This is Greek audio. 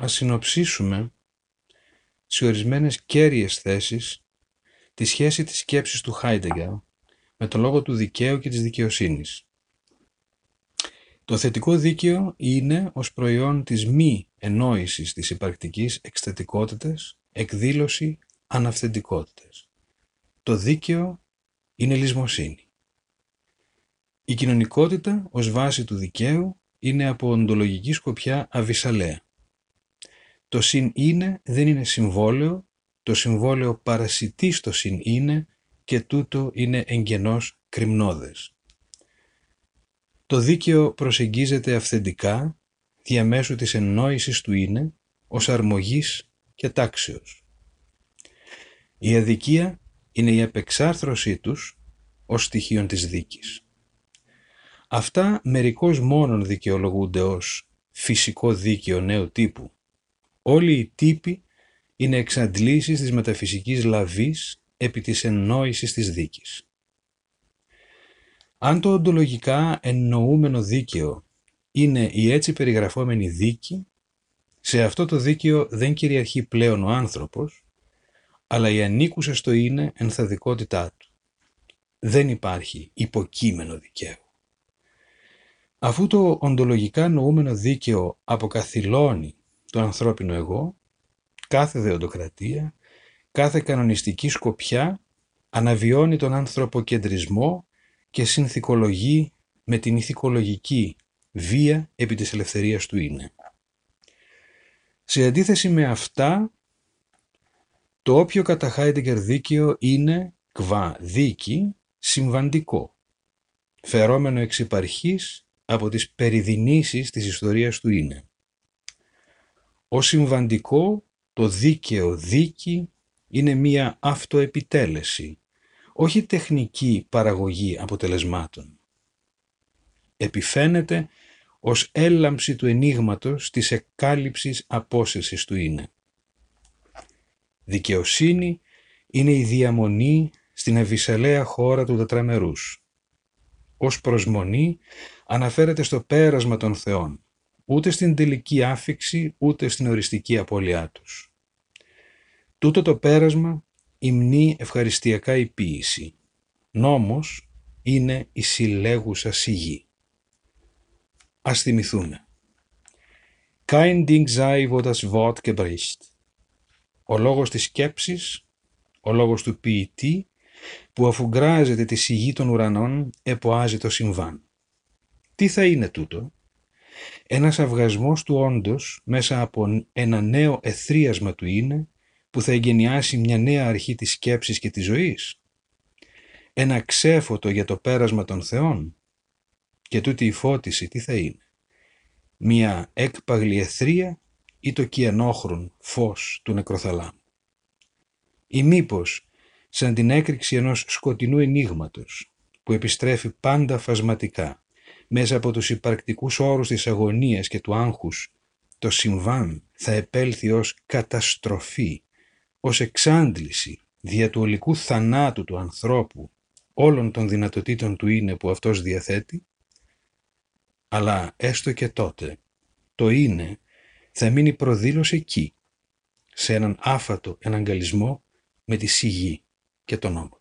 ας συνοψίσουμε σε ορισμένες κέρυες θέσεις τη σχέση της σκέψης του Χάιντεγκερ με το λόγο του δικαίου και της δικαιοσύνης. Το θετικό δίκαιο είναι ως προϊόν της μη ενόησης της υπαρκτικής εκστατικότητας, εκδήλωση αναυθεντικότητας. Το δίκαιο είναι λησμοσύνη. Η κοινωνικότητα ως βάση του δικαίου είναι από οντολογική σκοπιά αβυσαλαία. Το συν είναι δεν είναι συμβόλαιο, το συμβόλαιο παρασιτεί στο συν είναι και τούτο είναι εγγενώς κρυμνώδες. Το δίκαιο προσεγγίζεται αυθεντικά διαμέσου της εννόησης του είναι ως αρμογής και τάξεως. Η αδικία είναι η απεξάρθρωσή τους ως στοιχείων της δίκης. Αυτά μερικώς μόνον δικαιολογούνται ως φυσικό δίκαιο νέου τύπου. Όλοι οι τύποι είναι εξαντλήσεις της μεταφυσικής λαβής επί της εννόησης της δίκης. Αν το οντολογικά εννοούμενο δίκαιο είναι η έτσι περιγραφόμενη δίκη, σε αυτό το δίκαιο δεν κυριαρχεί πλέον ο άνθρωπος, αλλά η ανήκουσα στο είναι ενθαδικότητά του. Δεν υπάρχει υποκείμενο δικαίου. Αφού το οντολογικά νοούμενο δίκαιο αποκαθιλώνει το ανθρώπινο εγώ, κάθε δεοντοκρατία, κάθε κανονιστική σκοπιά αναβιώνει τον ανθρωποκεντρισμό και συνθηκολογεί με την ηθικολογική βία επί της ελευθερίας του είναι. Σε αντίθεση με αυτά, το όποιο κατά Χάιντεγκερ δίκαιο είναι κβα δίκη συμβαντικό, φερόμενο εξ από τις περιδινήσεις της ιστορίας του είναι. Ο συμβαντικό, το δίκαιο δίκη, είναι μία αυτοεπιτέλεση, όχι τεχνική παραγωγή αποτελεσμάτων. Επιφαίνεται ως έλαμψη του ενίγματος της εκκάλυψης απόσυρσης του είναι. Δικαιοσύνη είναι η διαμονή στην ευησελαία χώρα του τετραμερούς. Ως προσμονή αναφέρεται στο πέρασμα των θεών, ούτε στην τελική άφηξη, ούτε στην οριστική απώλειά τους. Τούτο το πέρασμα υμνεί ευχαριστιακά η ποίηση. Νόμος είναι η συλλέγουσα σιγή. Ας θυμηθούμε. Kein Ding sei, wo das Wort gebricht. Ο λόγος της σκέψης, ο λόγος του ποιητή, που αφουγκράζεται τη σιγή των ουρανών, εποάζει το συμβάν. Τι θα είναι τούτο; Ένας αυγασμός του όντος μέσα από ένα νέο εθρίασμα του είναι που θα εγκαινιάσει μια νέα αρχή της σκέψης και της ζωής. Ένα ξέφωτο για το πέρασμα των θεών. Και τούτη η φώτιση τι θα είναι; Μια έκπαγλη εθρία ή το κιανόχρον φως του νεκροθαλάμου; Ή μήπως σαν την έκρηξη ενός σκοτεινού ενίγματος που επιστρέφει πάντα φασματικά μέσα από τους υπαρκτικούς όρους της αγωνίας και του άγχους το συμβάν θα επέλθει ως καταστροφή, ως εξάντληση δια του ολικού θανάτου του ανθρώπου. Όλων των δυνατοτήτων του είναι που αυτός διαθέτει, αλλά έστω και τότε το είναι θα μείνει προδήλωση εκεί, σε έναν άφατο εναγκαλισμό με τη σιγή και τον νόμο